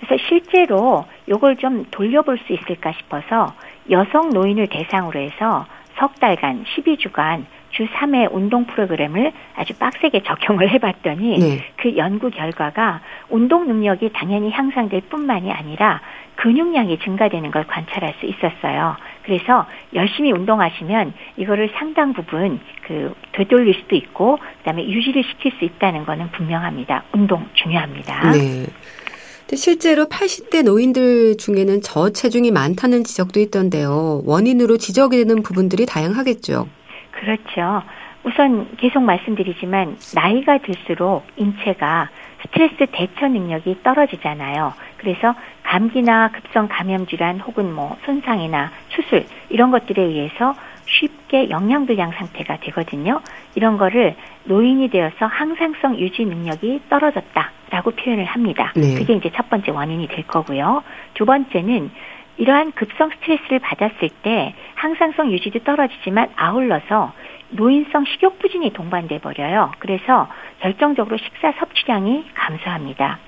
그래서 실제로 이걸 좀 돌려볼 수 있을까 싶어서 여성 노인을 대상으로 해서 석 달간 12주간 주 3회 운동 프로그램을 아주 빡세게 [LAUGHS] 적용을 해봤더니 네. 그 연구 결과가 운동 능력이 당연히 향상될 뿐만이 아니라 근육량이 증가되는 걸 관찰할 수 있었어요. 그래서 열심히 운동하시면 이거를 상당 부분 그 되돌릴 수도 있고 그다음에 유지를 시킬 수 있다는 거는 분명합니다. 운동 중요합니다. 네. 근데 실제로 80대 노인들 중에는 저체중이 많다는 지적도 있던데요. 원인으로 지적이 되는 부분들이 다양하겠죠. 그렇죠. 우선 계속 말씀드리지만 나이가 들수록 인체가 스트레스 대처 능력이 떨어지잖아요. 그래서 감기나 급성 감염 질환 혹은 뭐 손상이나 수술 이런 것들에 의해서 쉽게 영양불량 상태가 되거든요. 이런 거를 노인이 되어서 항상성 유지 능력이 떨어졌다라고 표현을 합니다. 네. 그게 이제 첫 번째 원인이 될 거고요. 두 번째는 이러한 급성 스트레스를 받았을 때 항상성 유지도 떨어지지만 아울러서 노인성 식욕 부진이 동반돼 버려요. 그래서 결정적으로 식사 섭취량이 감소합니다.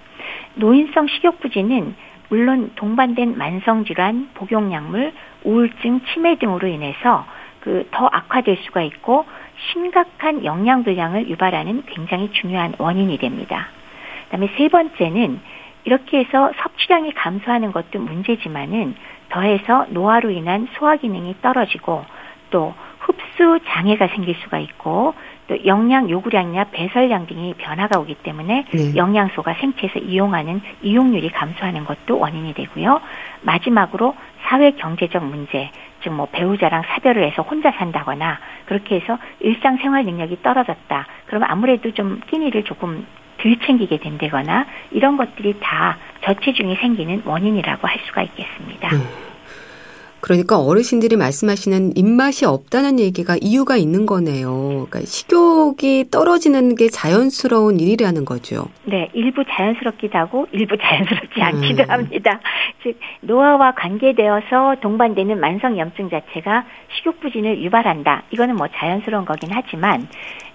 노인성 식욕 부진은 물론 동반된 만성 질환, 복용약물, 우울증, 치매 등으로 인해서 그 더 악화될 수가 있고 심각한 영양 불량을 유발하는 굉장히 중요한 원인이 됩니다. 그다음에 세 번째는 이렇게 해서 섭취량이 감소하는 것도 문제지만은 더해서 노화로 인한 소화 기능이 떨어지고 또 흡수 장애가 생길 수가 있고 또 영양 요구량이나 배설량 등이 변화가 오기 때문에 네. 영양소가 생체에서 이용하는 이용률이 감소하는 것도 원인이 되고요. 마지막으로 사회 경제적 문제, 즉 뭐 배우자랑 사별을 해서 혼자 산다거나 그렇게 해서 일상 생활 능력이 떨어졌다. 그러면 아무래도 좀 끼니를 조금 덜 챙기게 된다거나 이런 것들이 다 저체중이 생기는 원인이라고 할 수가 있겠습니다. 음. 그러니까 어르신들이 말씀하시는 입맛이 없다는 얘기가 이유가 있는 거네요. 그러니까 식욕이 떨어지는 게 자연스러운 일이라는 거죠. 네, 일부 자연스럽기도 하고 일부 자연스럽지 음. 않기도 합니다. 즉 노화와 관계되어서 동반되는 만성 염증 자체가 식욕 부진을 유발한다. 이거는 뭐 자연스러운 거긴 하지만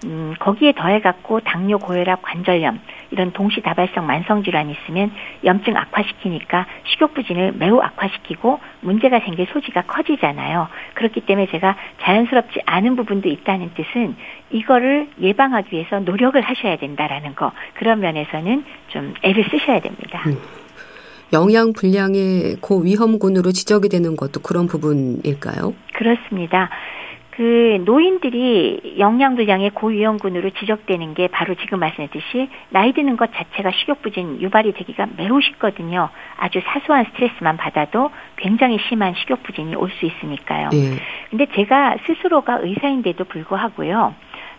음, 거기에 더해 갖고 당뇨, 고혈압, 관절염 이런 동시다발성 만성 질환이 있으면 염증 악화시키니까 식욕 부진을 매우 악화시키고 문제가 생길 소지가 커지잖아요. 그렇기 때문에 제가 자연스럽지 않은 부분도 있다는 뜻은 이거를 예방하기 위해서 노력을 하셔야 된다라는 거. 그런 면에서는 좀 애를 쓰셔야 됩니다. 음. 영양 불량의 고위험군으로 지적이 되는 것도 그런 부분일까요? 그렇습니다. 그 노인들이 영양불량의 고위험군으로 지적되는 게 바로 지금 말씀했듯이 나이 드는 것 자체가 식욕부진 유발이 되기가 매우 쉽거든요. 아주 사소한 스트레스만 받아도 굉장히 심한 식욕부진이 올 수 있으니까요. 예. 근데 제가 스스로가 의사인데도 불구하고요.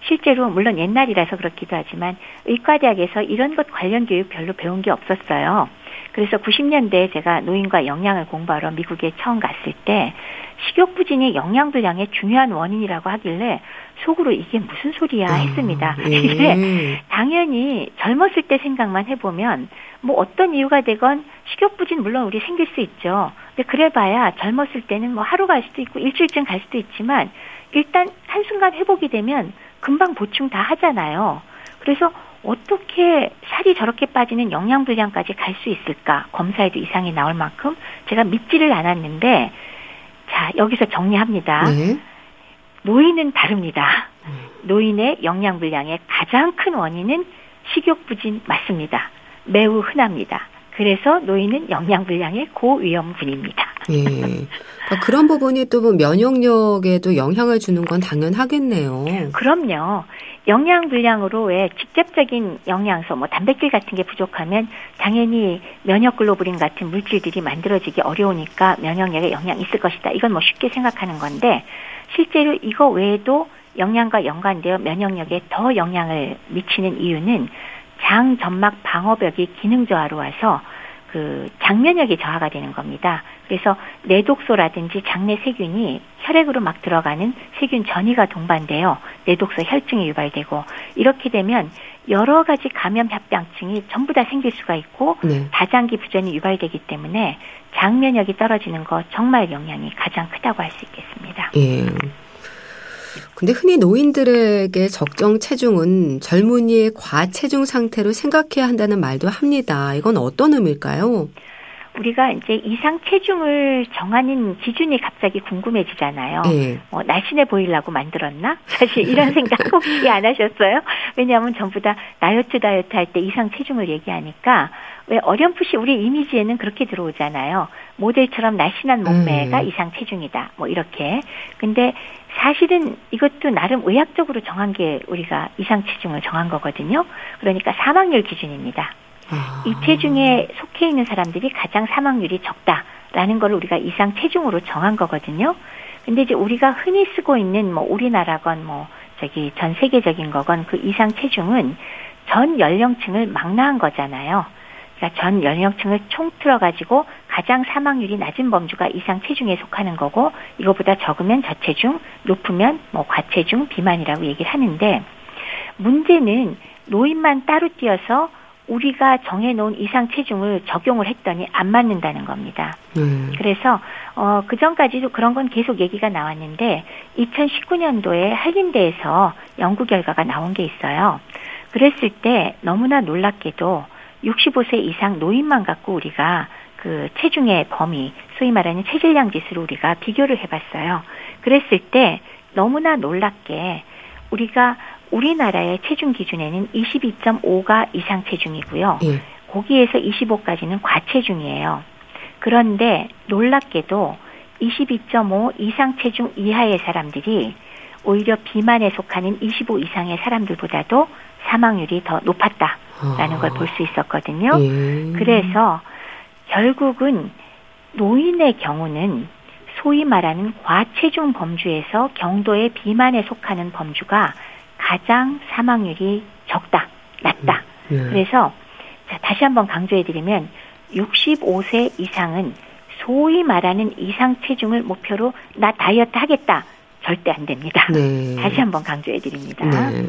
실제로 물론 옛날이라서 그렇기도 하지만 의과대학에서 이런 것 관련 교육 별로 배운 게 없었어요. 그래서 90년대에 제가 노인과 영양을 공부하러 미국에 처음 갔을 때 식욕 부진이 영양 불량의 중요한 원인이라고 하길래 속으로 이게 무슨 소리야 했습니다. 음, 예. [LAUGHS] 이게 당연히 젊었을 때 생각만 해보면 뭐 어떤 이유가 되건 식욕 부진 물론 우리 생길 수 있죠. 근데 그래봐야 젊었을 때는 뭐 하루 갈 수도 있고 일주일쯤 갈 수도 있지만 일단 한순간 회복이 되면 금방 보충 다 하잖아요. 그래서 어떻게 살이 저렇게 빠지는 영양 불량까지 갈 수 있을까? 검사에도 이상이 나올 만큼 제가 믿지를 않았는데 자, 여기서 정리합니다. 네. 노인은 다릅니다. 노인의 영양 불량의 가장 큰 원인은 식욕 부진 맞습니다. 매우 흔합니다. 그래서 노인은 영양 불량의 고위험군입니다. 예. 그러니까 그런 부분이 또 뭐 면역력에도 영향을 주는 건 당연하겠네요. 그럼요. 영양 불량으로 왜 직접적인 영양소, 뭐 단백질 같은 게 부족하면 당연히 면역 글로불린 같은 물질들이 만들어지기 어려우니까 면역력에 영향이 있을 것이다. 이건 뭐 쉽게 생각하는 건데 실제로 이거 외에도 영양과 연관되어 면역력에 더 영향을 미치는 이유는 장 점막 방어벽이 기능 저하로 와서 그 장면역이 저하가 되는 겁니다. 그래서 내독소라든지 장내 세균이 혈액으로 막 들어가는 세균 전이가 동반되어 내독소 혈증이 유발되고 이렇게 되면 여러 가지 감염 합병증이 전부 다 생길 수가 있고 네. 다장기 부전이 유발되기 때문에 장면역이 떨어지는 것 정말 영향이 가장 크다고 할 수 있겠습니다. 예. 근데 흔히 노인들에게 적정 체중은 젊은이의 과체중 상태로 생각해야 한다는 말도 합니다. 이건 어떤 의미일까요? 우리가 이제 이상 체중을 정하는 기준이 갑자기 궁금해지잖아요. 네. 뭐 날씬해 보이려고 만들었나? [LAUGHS] 사실 이런 생각 혹시 안 하셨어요? 왜냐하면 전부 다 다이어트 다이어트 할 때 이상 체중을 얘기하니까 왜 어렴풋이 우리 이미지에는 그렇게 들어오잖아요. 모델처럼 날씬한 몸매가 음. 이상 체중이다. 뭐 이렇게. 근데 사실은 이것도 나름 의학적으로 정한 게 우리가 이상 체중을 정한 거거든요. 그러니까 사망률 기준입니다. 아. 이 체중에 속해 있는 사람들이 가장 사망률이 적다라는 걸 우리가 이상 체중으로 정한 거거든요. 근데 이제 우리가 흔히 쓰고 있는 뭐 우리나라건 뭐 저기 전 세계적인 거건 그 이상 체중은 전 연령층을 망라한 거잖아요. 그러니까 전 연령층을 총틀어 가지고 가장 사망률이 낮은 범주가 이상 체중에 속하는 거고 이거보다 적으면 저체중, 높으면 뭐 과체중, 비만이라고 얘기를 하는데 문제는 노인만 따로 띄어서 우리가 정해놓은 이상 체중을 적용을 했더니 안 맞는다는 겁니다. 음. 그래서 어, 그 전까지도 그런 건 계속 얘기가 나왔는데 2019년도에 한림대에서 연구 결과가 나온 게 있어요. 그랬을 때 너무나 놀랍게도 65세 이상 노인만 갖고 우리가 그 체중의 범위, 소위 말하는 체질량 지수를 우리가 비교를 해봤어요. 그랬을 때 너무나 놀랍게 우리가 우리나라의 체중 기준에는 22.5가 이상 체중이고요. 예. 거기에서 25까지는 과체중이에요. 그런데 놀랍게도 22.5 이상 체중 이하의 사람들이 오히려 비만에 속하는 25 이상의 사람들보다도 사망률이 더 높았다 라는 아. 걸볼 수 있었거든요. 예. 그래서 결국은 노인의 경우는 소위 말하는 과체중 범주에서 경도의 비만에 속하는 범주가 가장 사망률이 적다, 낮다. 음, 예. 그래서 자, 다시 한번 강조해드리면 65세 이상은 소위 말하는 이상 체중을 목표로 나 다이어트 하겠다. 절대 안 됩니다. 네. 다시 한번 강조해 드립니다. 네.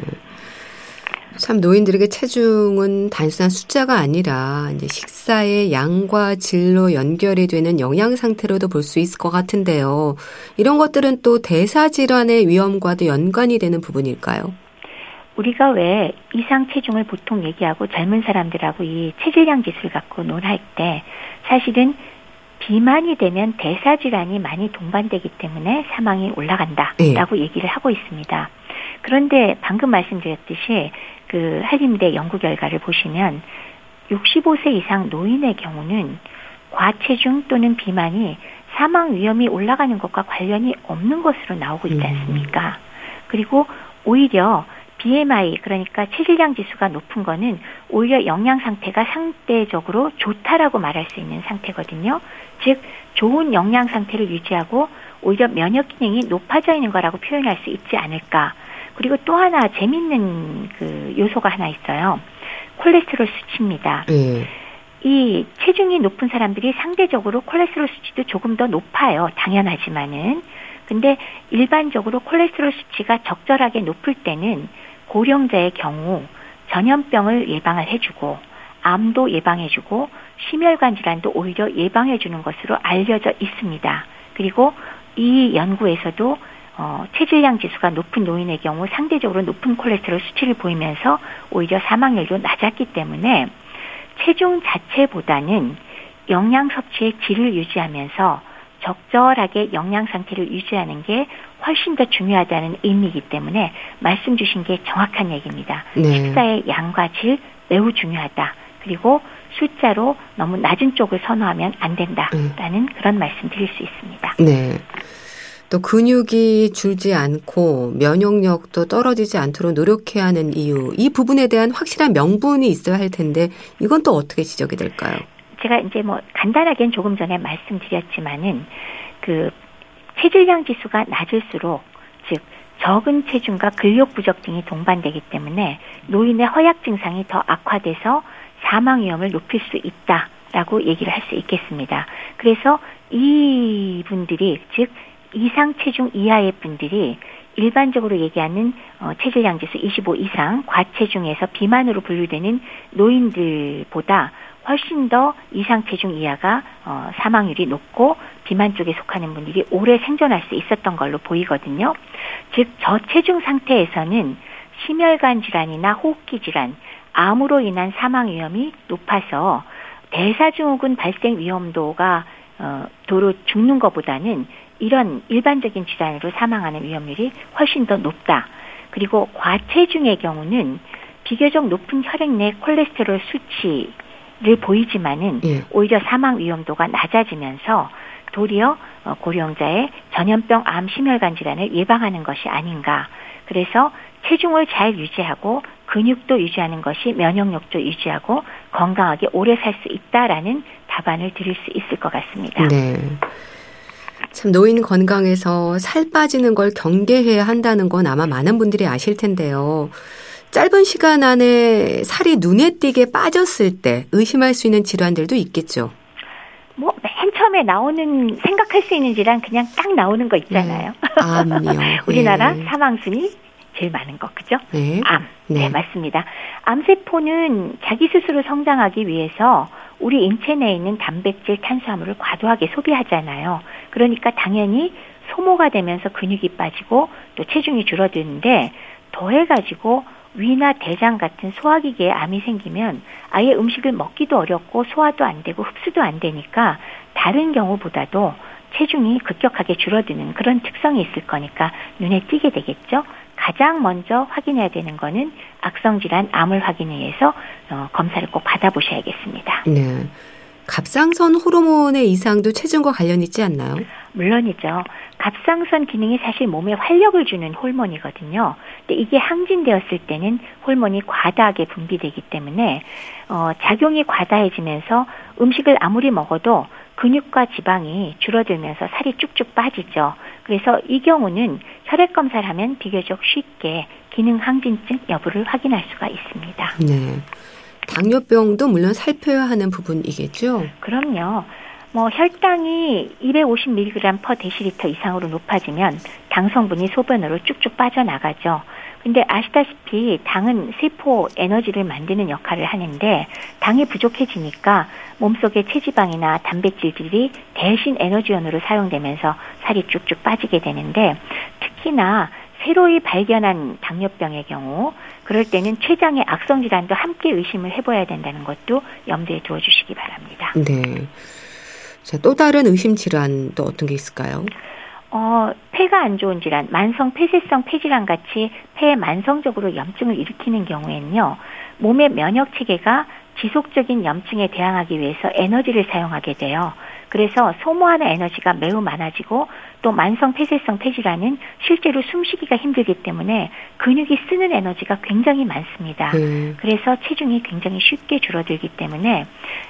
참 노인들에게 체중은 단순한 숫자가 아니라 이제 식사의 양과 질로 연결이 되는 영양 상태로도 볼 수 있을 것 같은데요. 이런 것들은 또 대사 질환의 위험과도 연관이 되는 부분일까요? 우리가 왜 이상 체중을 보통 얘기하고 젊은 사람들하고 이 체질량 지수를 갖고 논할 때 사실은 비만이 되면 대사 질환이 많이 동반되기 때문에 사망이 올라간다라고 네. 얘기를 하고 있습니다. 그런데 방금 말씀드렸듯이 그 한림대 연구 결과를 보시면 65세 이상 노인의 경우는 과체중 또는 비만이 사망 위험이 올라가는 것과 관련이 없는 것으로 나오고 있지 음. 않습니까? 그리고 오히려 BMI 그러니까 체질량 지수가 높은 거는 오히려 영양 상태가 상대적으로 좋다라고 말할 수 있는 상태거든요. 즉 좋은 영양 상태를 유지하고 오히려 면역 기능이 높아져 있는 거라고 표현할 수 있지 않을까. 그리고 또 하나 재밌는 그 요소가 하나 있어요. 콜레스테롤 수치입니다. 네. 이 체중이 높은 사람들이 상대적으로 콜레스테롤 수치도 조금 더 높아요. 당연하지만은. 근데 일반적으로 콜레스테롤 수치가 적절하게 높을 때는 고령자의 경우 전염병을 예방을 해주고 암도 예방해주고 심혈관 질환도 오히려 예방해주는 것으로 알려져 있습니다. 그리고 이 연구에서도 어, 체질량 지수가 높은 노인의 경우 상대적으로 높은 콜레스테롤 수치를 보이면서 오히려 사망률도 낮았기 때문에 체중 자체보다는 영양 섭취의 질을 유지하면서 적절하게 영양 상태를 유지하는 게 훨씬 더 중요하다는 의미이기 때문에 말씀 주신 게 정확한 얘기입니다. 네. 식사의 양과 질 매우 중요하다. 그리고 숫자로 너무 낮은 쪽을 선호하면 안 된다라는 음. 그런 말씀 드릴 수 있습니다. 네. 또 근육이 줄지 않고 면역력도 떨어지지 않도록 노력해야 하는 이유, 이 부분에 대한 확실한 명분이 있어야 할 텐데 이건 또 어떻게 지적이 될까요? 제가 이제 뭐 간단하게는 조금 전에 말씀드렸지만은 그 체질량 지수가 낮을수록 즉 적은 체중과 근력 부족 등이 동반되기 때문에 노인의 허약 증상이 더 악화돼서 사망 위험을 높일 수 있다라고 얘기를 할 수 있겠습니다. 그래서 이분들이 즉 이상 체중 이하의 분들이 일반적으로 얘기하는 어, 체질량 지수 25 이상 과체중에서 비만으로 분류되는 노인들보다 훨씬 더 이상 체중 이하가 어, 사망률이 높고 비만 쪽에 속하는 분들이 오래 생존할 수 있었던 걸로 보이거든요. 즉 저체중 상태에서는 심혈관 질환이나 호흡기 질환, 암으로 인한 사망 위험이 높아서 대사증후군 발생 위험도가 어, 도로 죽는 것보다는 이런 일반적인 질환으로 사망하는 위험률이 훨씬 더 높다. 그리고 과체중의 경우는 비교적 높은 혈액 내 콜레스테롤 수치를 보이지만은 예. 오히려 사망 위험도가 낮아지면서 도리어 어, 고령자의 전염병 암 심혈관 질환을 예방하는 것이 아닌가. 그래서 체중을 잘 유지하고 근육도 유지하는 것이 면역력도 유지하고 건강하게 오래 살 수 있다라는 답안을 드릴 수 있을 것 같습니다. 네. 참 노인 건강에서 살 빠지는 걸 경계해야 한다는 건 아마 많은 분들이 아실 텐데요. 짧은 시간 안에 살이 눈에 띄게 빠졌을 때 의심할 수 있는 질환들도 있겠죠. 뭐 맨 처음에 나오는 생각할 수 있는 질환 그냥 딱 나오는 거 있잖아요. 네. 암요. [LAUGHS] 우리나라 네. 사망 순위 제일 많은 거 그죠? 네. 암. 네. 네, 맞습니다. 암세포는 자기 스스로 성장하기 위해서 우리 인체 내에 있는 단백질, 탄수화물을 과도하게 소비하잖아요. 그러니까 당연히 소모가 되면서 근육이 빠지고 또 체중이 줄어드는데 더해가지고 위나 대장 같은 소화기계에 암이 생기면 아예 음식을 먹기도 어렵고 소화도 안 되고 흡수도 안 되니까 다른 경우보다도 체중이 급격하게 줄어드는 그런 특성이 있을 거니까 눈에 띄게 되겠죠. 가장 먼저 확인해야 되는 거는 악성 질환 암을 확인해 위해서 어, 검사를 꼭 받아보셔야겠습니다. 네. 갑상선 호르몬의 이상도 체중과 관련 있지 않나요? 물론이죠. 갑상선 기능이 사실 몸에 활력을 주는 호르몬이거든요. 근데 이게 항진되었을 때는 호르몬이 과다하게 분비되기 때문에 어, 작용이 과다해지면서 음식을 아무리 먹어도 근육과 지방이 줄어들면서 살이 쭉쭉 빠지죠. 그래서 이 경우는 혈액 검사를 하면 비교적 쉽게 기능 항진증 여부를 확인할 수가 있습니다. 네. 당뇨병도 물론 살펴야 하는 부분이겠죠? 그럼요. 뭐 혈당이 250mg per 데시리터 이상으로 높아지면 당 성분이 소변으로 쭉쭉 빠져나가죠. 근데 아시다시피 당은 세포 에너지를 만드는 역할을 하는데 당이 부족해지니까 몸속의 체지방이나 단백질들이 대신 에너지원으로 사용되면서 살이 쭉쭉 빠지게 되는데 특히나 새로이 발견한 당뇨병의 경우 그럴 때는 췌장의 악성 질환도 함께 의심을 해봐야 된다는 것도 염두에 두어 주시기 바랍니다. 네. 자, 또 다른 의심 질환도 어떤 게 있을까요? 어, 폐가 안 좋은 질환, 만성 폐쇄성 폐질환 같이 폐에 만성적으로 염증을 일으키는 경우에는요, 몸의 면역 체계가 지속적인 염증에 대항하기 위해서 에너지를 사용하게 돼요. 그래서 소모하는 에너지가 매우 많아지고 또 만성 폐쇄성 폐질환은 실제로 숨쉬기가 힘들기 때문에 근육이 쓰는 에너지가 굉장히 많습니다. 음. 그래서 체중이 굉장히 쉽게 줄어들기 때문에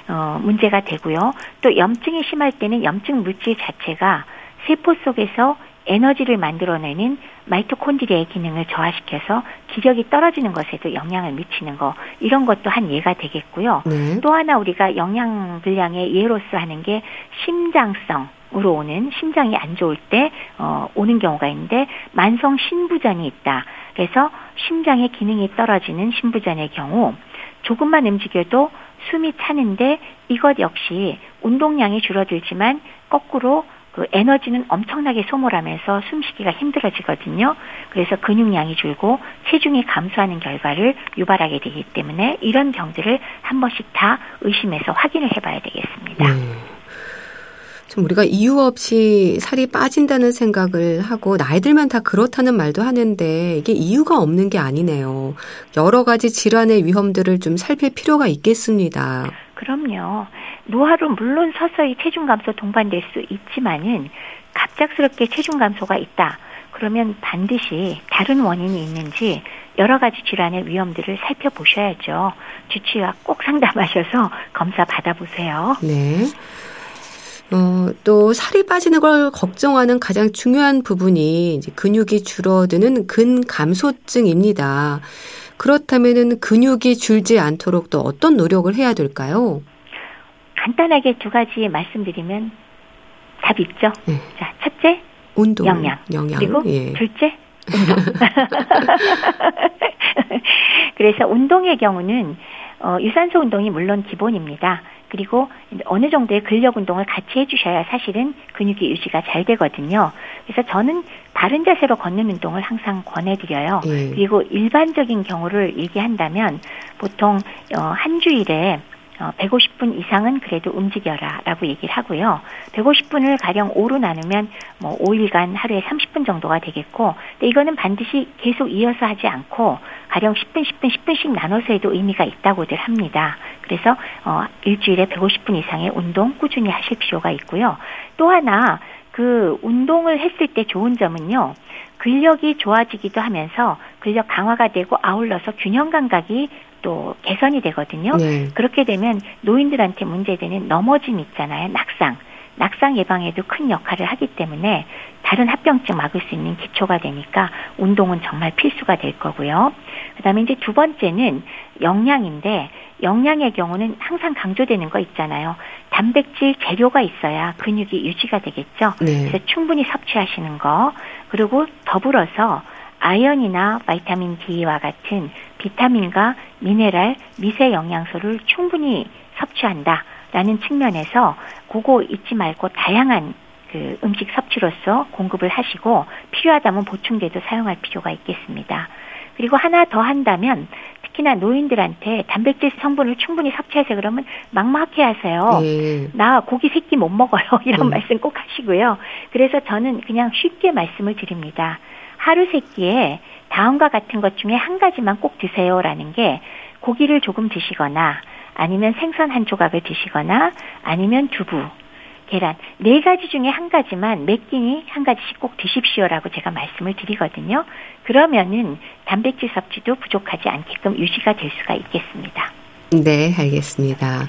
어, 문제가 되고요. 또 염증이 심할 때는 염증 물질 자체가 세포 속에서 에너지를 만들어내는 마이토콘드리아의 기능을 저하시켜서 기력이 떨어지는 것에도 영향을 미치는 거 이런 것도 한 예가 되겠고요. 네. 또 하나 우리가 영양 불량의 예로서 하는 게 심장성 으로 오는 심장이 안 좋을 때 어, 오는 경우가 있는데 만성 신부전이 있다. 그래서 심장의 기능이 떨어지는 신부전의 경우 조금만 움직여도 숨이 차는데 이것 역시 운동량이 줄어들지만 거꾸로 그 에너지는 엄청나게 소모하면서 숨쉬기가 힘들어지거든요. 그래서 근육량이 줄고 체중이 감소하는 결과를 유발하게 되기 때문에 이런 병들을 한 번씩 다 의심해서 확인을 해봐야 되겠습니다. 네. 좀 우리가 이유 없이 살이 빠진다는 생각을 하고 나이 들면 다 그렇다는 말도 하는데 이게 이유가 없는 게 아니네요. 여러 가지 질환의 위험들을 좀 살필 필요가 있겠습니다. 그럼요. 노화로 물론 서서히 체중 감소 동반될 수 있지만은 갑작스럽게 체중 감소가 있다. 그러면 반드시 다른 원인이 있는지 여러 가지 질환의 위험들을 살펴보셔야죠. 주치의와 꼭 [LAUGHS] 상담하셔서 검사 받아보세요. 네. 어, 또 살이 빠지는 걸 걱정하는 가장 중요한 부분이 이제 근육이 줄어드는 근감소증입니다. 그렇다면은 근육이 줄지 않도록 또 어떤 노력을 해야 될까요? 간단하게 두 가지 말씀드리면 답 있죠. 네. 자, 첫째 운동, 영양, 영양. 그리고 예. 둘째 운동. [LAUGHS] 그래서 운동의 경우는 어, 유산소 운동이 물론 기본입니다. 그리고 어느 정도의 근력 운동을 같이 해주셔야 사실은 근육이 유지가 잘 되거든요. 그래서 저는 바른 자세로 걷는 운동을 항상 권해드려요. 예. 그리고 일반적인 경우를 얘기한다면 보통 어, 한 주일에 어, 150분 이상은 그래도 움직여라 라고 얘기를 하고요. 150분을 가령 5로 나누면 뭐 5일간 하루에 30분 정도가 되겠고, 근데 이거는 반드시 계속 이어서 하지 않고 가령 10분, 10분, 10분씩 나눠서 해도 의미가 있다고들 합니다. 그래서 어, 일주일에 150분 이상의 운동 꾸준히 하실 필요가 있고요. 또 하나 그 운동을 했을 때 좋은 점은요. 근력이 좋아지기도 하면서 근력 강화가 되고 아울러서 균형 감각이 또 개선이 되거든요. 네. 그렇게 되면 노인들한테 문제되는 넘어짐 있잖아요. 낙상. 낙상 예방에도 큰 역할을 하기 때문에 다른 합병증 막을 수 있는 기초가 되니까 운동은 정말 필수가 될 거고요. 그다음에 이제 두 번째는 영양인데 영양의 경우는 항상 강조되는 거 있잖아요. 단백질 재료가 있어야 근육이 유지가 되겠죠. 네. 그래서 충분히 섭취하시는 거 그리고 더불어서 아연이나 바이타민 D와 같은 비타민과 미네랄, 미세 영양소를 충분히 섭취한다라는 측면에서 그거 잊지 말고 다양한 그 음식 섭취로서 공급을 하시고 필요하다면 보충제도 사용할 필요가 있겠습니다. 그리고 하나 더 한다면 특히나 노인들한테 단백질 성분을 충분히 섭취해서 그러면 막막해 하세요. 예. 나 고기 새끼 못 먹어요. [LAUGHS] 이런 음. 말씀 꼭 하시고요. 그래서 저는 그냥 쉽게 말씀을 드립니다. 하루 세 끼에 다음과 같은 것 중에 한 가지만 꼭 드세요라는 게 고기를 조금 드시거나 아니면 생선 한 조각을 드시거나 아니면 두부, 계란 네 가지 중에 한 가지만 몇 끼니 한 가지씩 꼭 드십시오라고 제가 말씀을 드리거든요. 그러면은 단백질 섭취도 부족하지 않게끔 유지가 될 수가 있겠습니다. 네, 알겠습니다.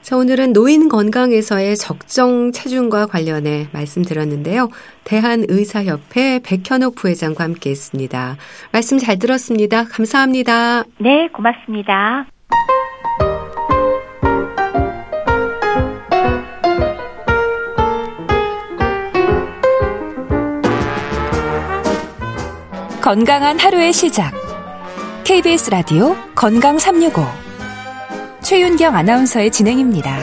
자, 오늘은 노인 건강에서의 적정 체중과 관련해 말씀드렸는데요. 대한의사협회 백현옥 부회장과 함께 했습니다. 말씀 잘 들었습니다. 감사합니다. 네, 고맙습니다. 건강한 하루의 시작. KBS 라디오 건강 365. 최윤경 아나운서의 진행입니다.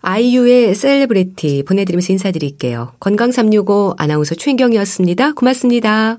아이유의 셀레브리티 보내드리면서 인사드릴게요. 건강 365 아나운서 최윤경이었습니다. 고맙습니다.